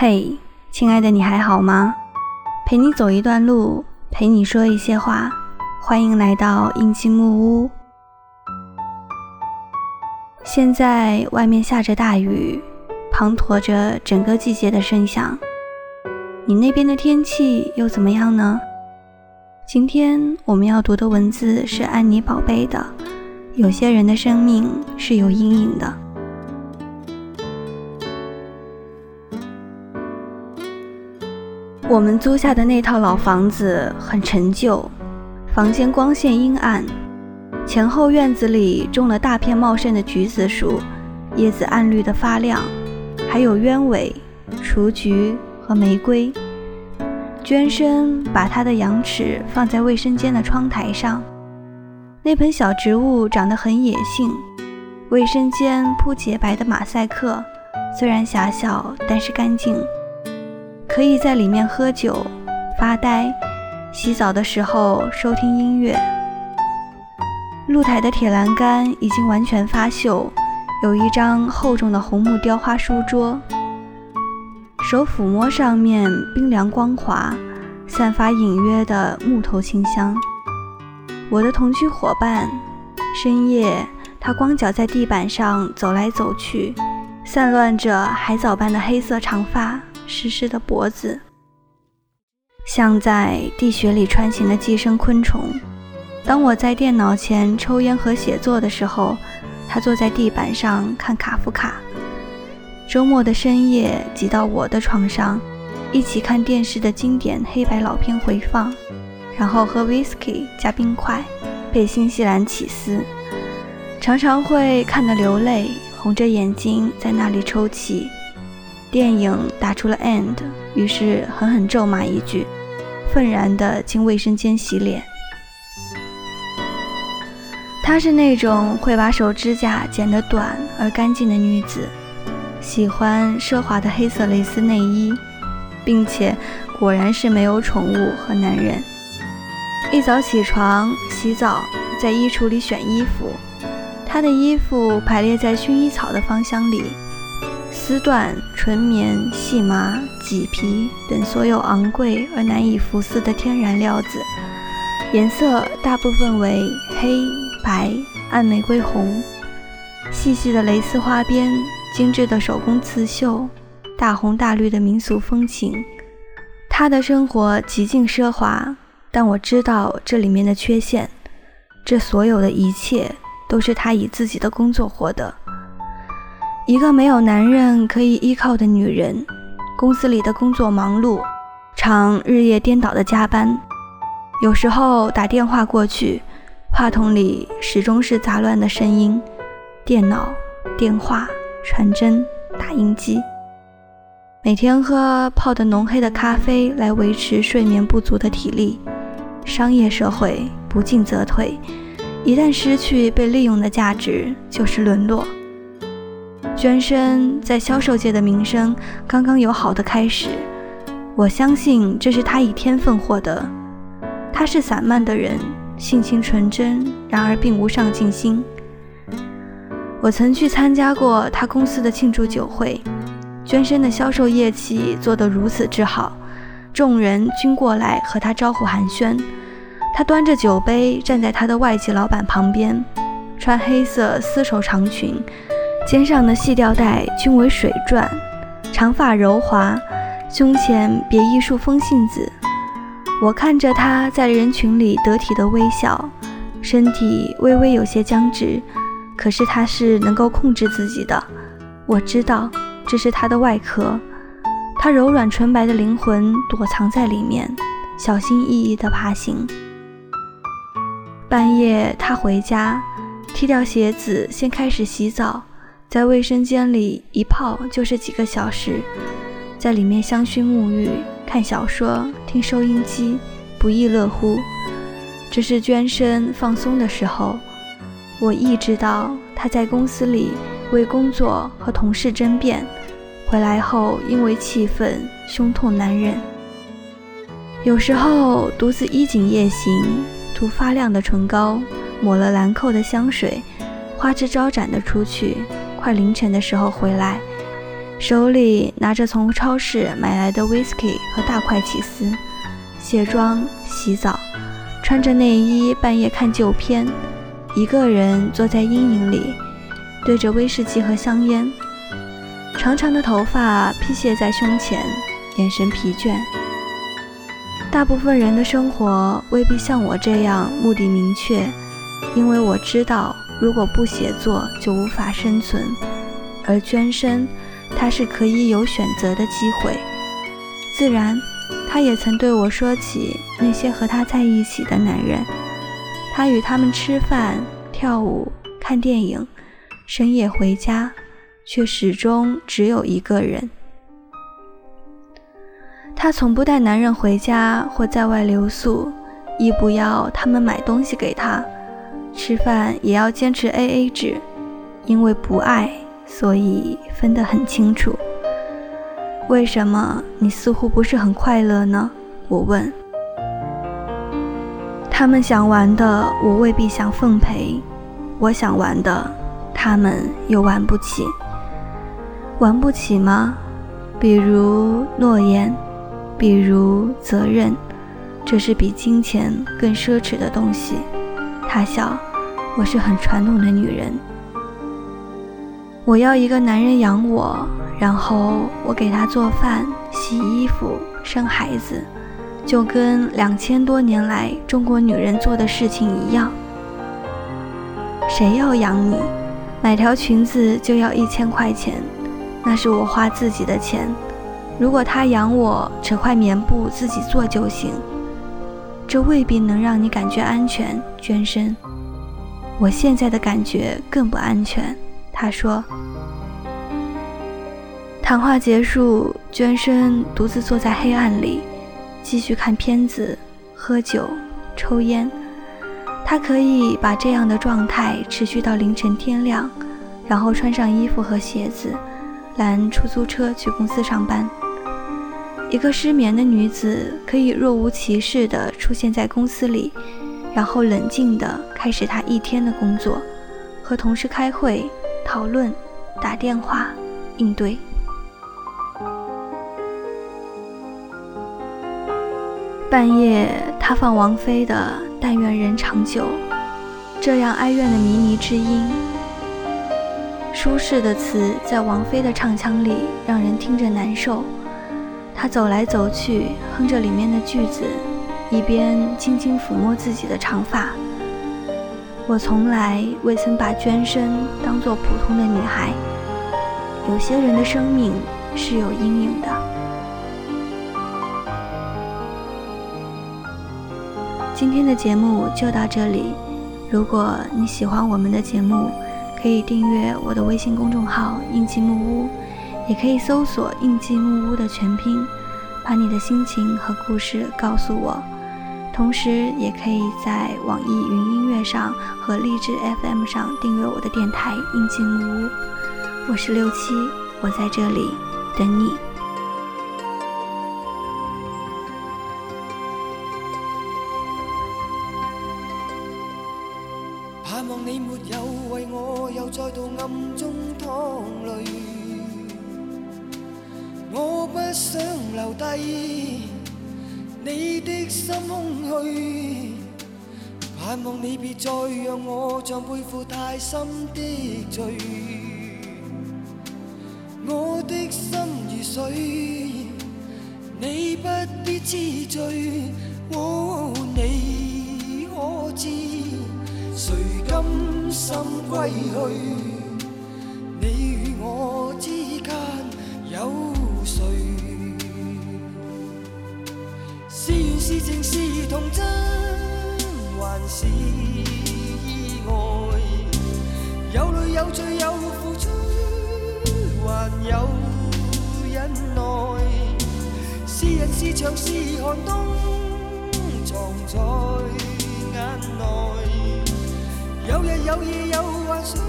嘿，亲爱的，你还好吗？陪你走一段路，陪你说一些话，欢迎来到印记木屋。现在外面下着大雨，滂沱着整个季节的声响。你那边的天气又怎么样呢？今天我们要读的文字是安妮宝贝的。有些人的生命是有阴影的。我们租下的那套老房子很陈旧，房间光线阴暗，前后院子里种了大片茂盛的橘子树，叶子暗绿的发亮，还有鸢尾、雏菊和玫瑰。娟生把他的羊齿放在卫生间的窗台上，那盆小植物长得很野性。卫生间铺洁白的马赛克，虽然狭小，但是干净。可以在里面喝酒、发呆、洗澡的时候收听音乐。露台的铁栏杆已经完全发锈，有一张厚重的红木雕花书桌，手抚摸上面冰凉光滑，散发隐约的木头清香。我的同居伙伴，深夜他光脚在地板上走来走去，散乱着海藻般的黑色长发。湿湿的脖子，像在地穴里穿行的寄生昆虫。当我在电脑前抽烟和写作的时候，他坐在地板上看卡夫卡。周末的深夜，挤到我的床上，一起看电视的经典黑白老片回放，然后喝 whisky 加冰块，配新西兰起司，常常会看得流泪，红着眼睛在那里抽泣。电影打出了 end，于是狠狠咒骂一句，愤然地进卫生间洗脸。她是那种会把手指甲剪得短而干净的女子，喜欢奢华的黑色蕾丝内衣，并且果然是没有宠物和男人。一早起床洗澡，在衣橱里选衣服，她的衣服排列在薰衣草的芳香里。丝缎、纯棉、细麻、麂皮等所有昂贵而难以服丝的天然料子，颜色大部分为黑白、暗玫瑰红。细细的蕾丝花边，精致的手工刺绣，大红大绿的民俗风情。他的生活极尽奢华，但我知道这里面的缺陷。这所有的一切，都是他以自己的工作获得。一个没有男人可以依靠的女人，公司里的工作忙碌，常日夜颠倒的加班。有时候打电话过去，话筒里始终是杂乱的声音，电脑、电话、传真、打印机。每天喝泡得浓黑的咖啡来维持睡眠不足的体力。商业社会不进则退，一旦失去被利用的价值，就是沦落。娟生在销售界的名声刚刚有好的开始，我相信这是他以天分获得。他是散漫的人，性情纯真，然而并无上进心。我曾去参加过他公司的庆祝酒会，娟生的销售业绩做得如此之好，众人均过来和他招呼寒暄。他端着酒杯站在他的外籍老板旁边，穿黑色丝绸长裙。肩上的细吊带均为水钻，长发柔滑，胸前别一束风信子。我看着他在人群里得体的微笑，身体微微有些僵直，可是他是能够控制自己的。我知道这是他的外壳，他柔软纯白的灵魂躲藏在里面，小心翼翼地爬行。半夜他回家，踢掉鞋子，先开始洗澡。在卫生间里一泡就是几个小时，在里面香薰沐浴、看小说、听收音机，不亦乐乎。这是娟生放松的时候。我意识到他在公司里为工作和同事争辩，回来后因为气愤胸痛难忍。有时候独自衣锦夜行，涂发亮的唇膏，抹了兰蔻的香水，花枝招展的出去。快凌晨的时候回来，手里拿着从超市买来的 whisky 和大块起司，卸妆、洗澡，穿着内衣半夜看旧片，一个人坐在阴影里，对着威士忌和香烟，长长的头发披卸在胸前，眼神疲倦。大部分人的生活未必像我这样目的明确，因为我知道，如果不写作就无法生存，而捐身。他是可以有选择的机会，自然，他也曾对我说起那些和他在一起的男人，他与他们吃饭、跳舞、看电影，深夜回家，却始终只有一个人。他从不带男人回家或在外留宿，亦不要他们买东西给他，吃饭也要坚持 A A 制，因为不爱。所以分得很清楚。为什么你似乎不是很快乐呢？我问。他们想玩的，我未必想奉陪；我想玩的，他们又玩不起。玩不起吗？比如诺言，比如责任，这是比金钱更奢侈的东西。他笑，我是很传统的女人。我要一个男人养我，然后我给他做饭、洗衣服、生孩子，就跟两千多年来中国女人做的事情一样。谁要养你？买条裙子就要一千块钱，那是我花自己的钱。如果他养我，扯块棉布自己做就行。这未必能让你感觉安全，捐身。我现在的感觉更不安全。他说：“谈话结束，娟生独自坐在黑暗里，继续看片子、喝酒、抽烟。他可以把这样的状态持续到凌晨天亮，然后穿上衣服和鞋子，拦出租车去公司上班。一个失眠的女子可以若无其事地出现在公司里，然后冷静地开始他一天的工作，和同事开会。”讨论，打电话，应对。半夜，他放王菲的《但愿人长久》，这样哀怨的靡靡之音，舒适的词在王菲的唱腔里让人听着难受。他走来走去，哼着里面的句子，一边轻轻抚摸自己的长发。我从来未曾把娟生当作普通的女孩。有些人的生命是有阴影的。今天的节目就到这里。如果你喜欢我们的节目，可以订阅我的微信公众号“印记木屋”，也可以搜索“印记木屋”的全拼，把你的心情和故事告诉我。同时，也可以在网易云音乐上和荔枝 FM 上订阅我的电台“印记木屋”。我是六七，我在这里等你。盼望你没有为我又再度暗中淌泪，我不想留低。你的心空虚，盼望你别再让我像背负太深的罪。我的心如水，你不必知罪。哦，你可知谁甘心归去？你与我之间有谁？是情是童真，还是意外？有泪有罪有付出，还有忍耐。是人是墙是寒冬，藏在眼内。有日有夜有幻想，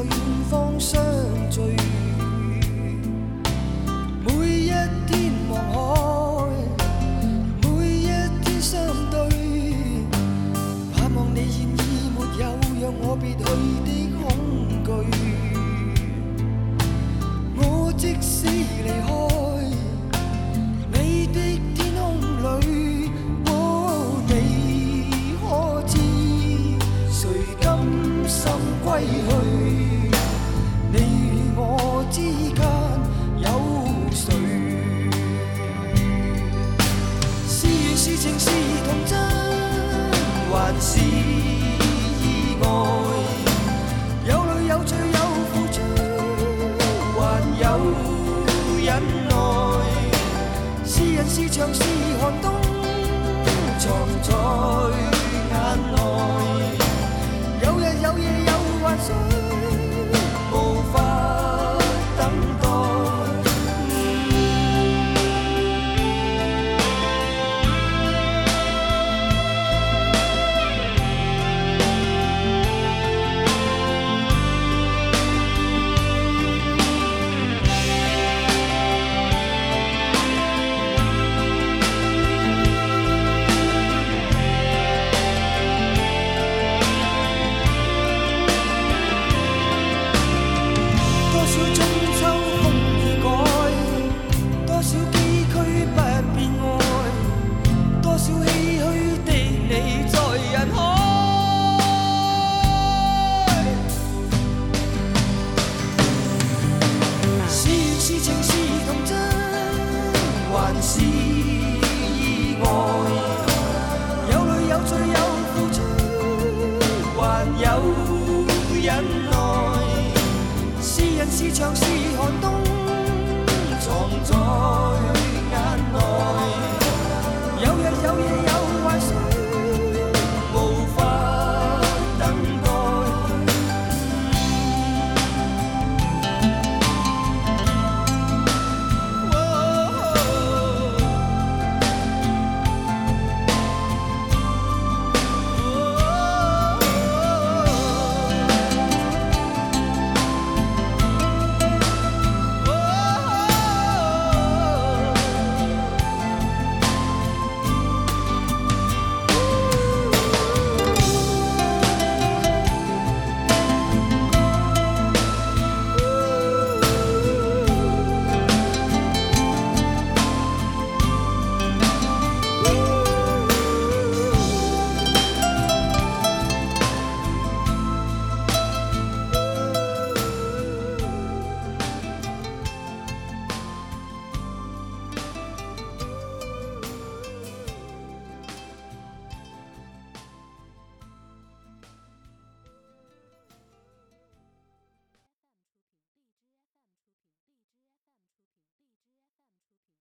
在远方相聚，每一天望海，每一天相对，盼望你现已没有让我别去的恐惧。我即使离开。像是寒冬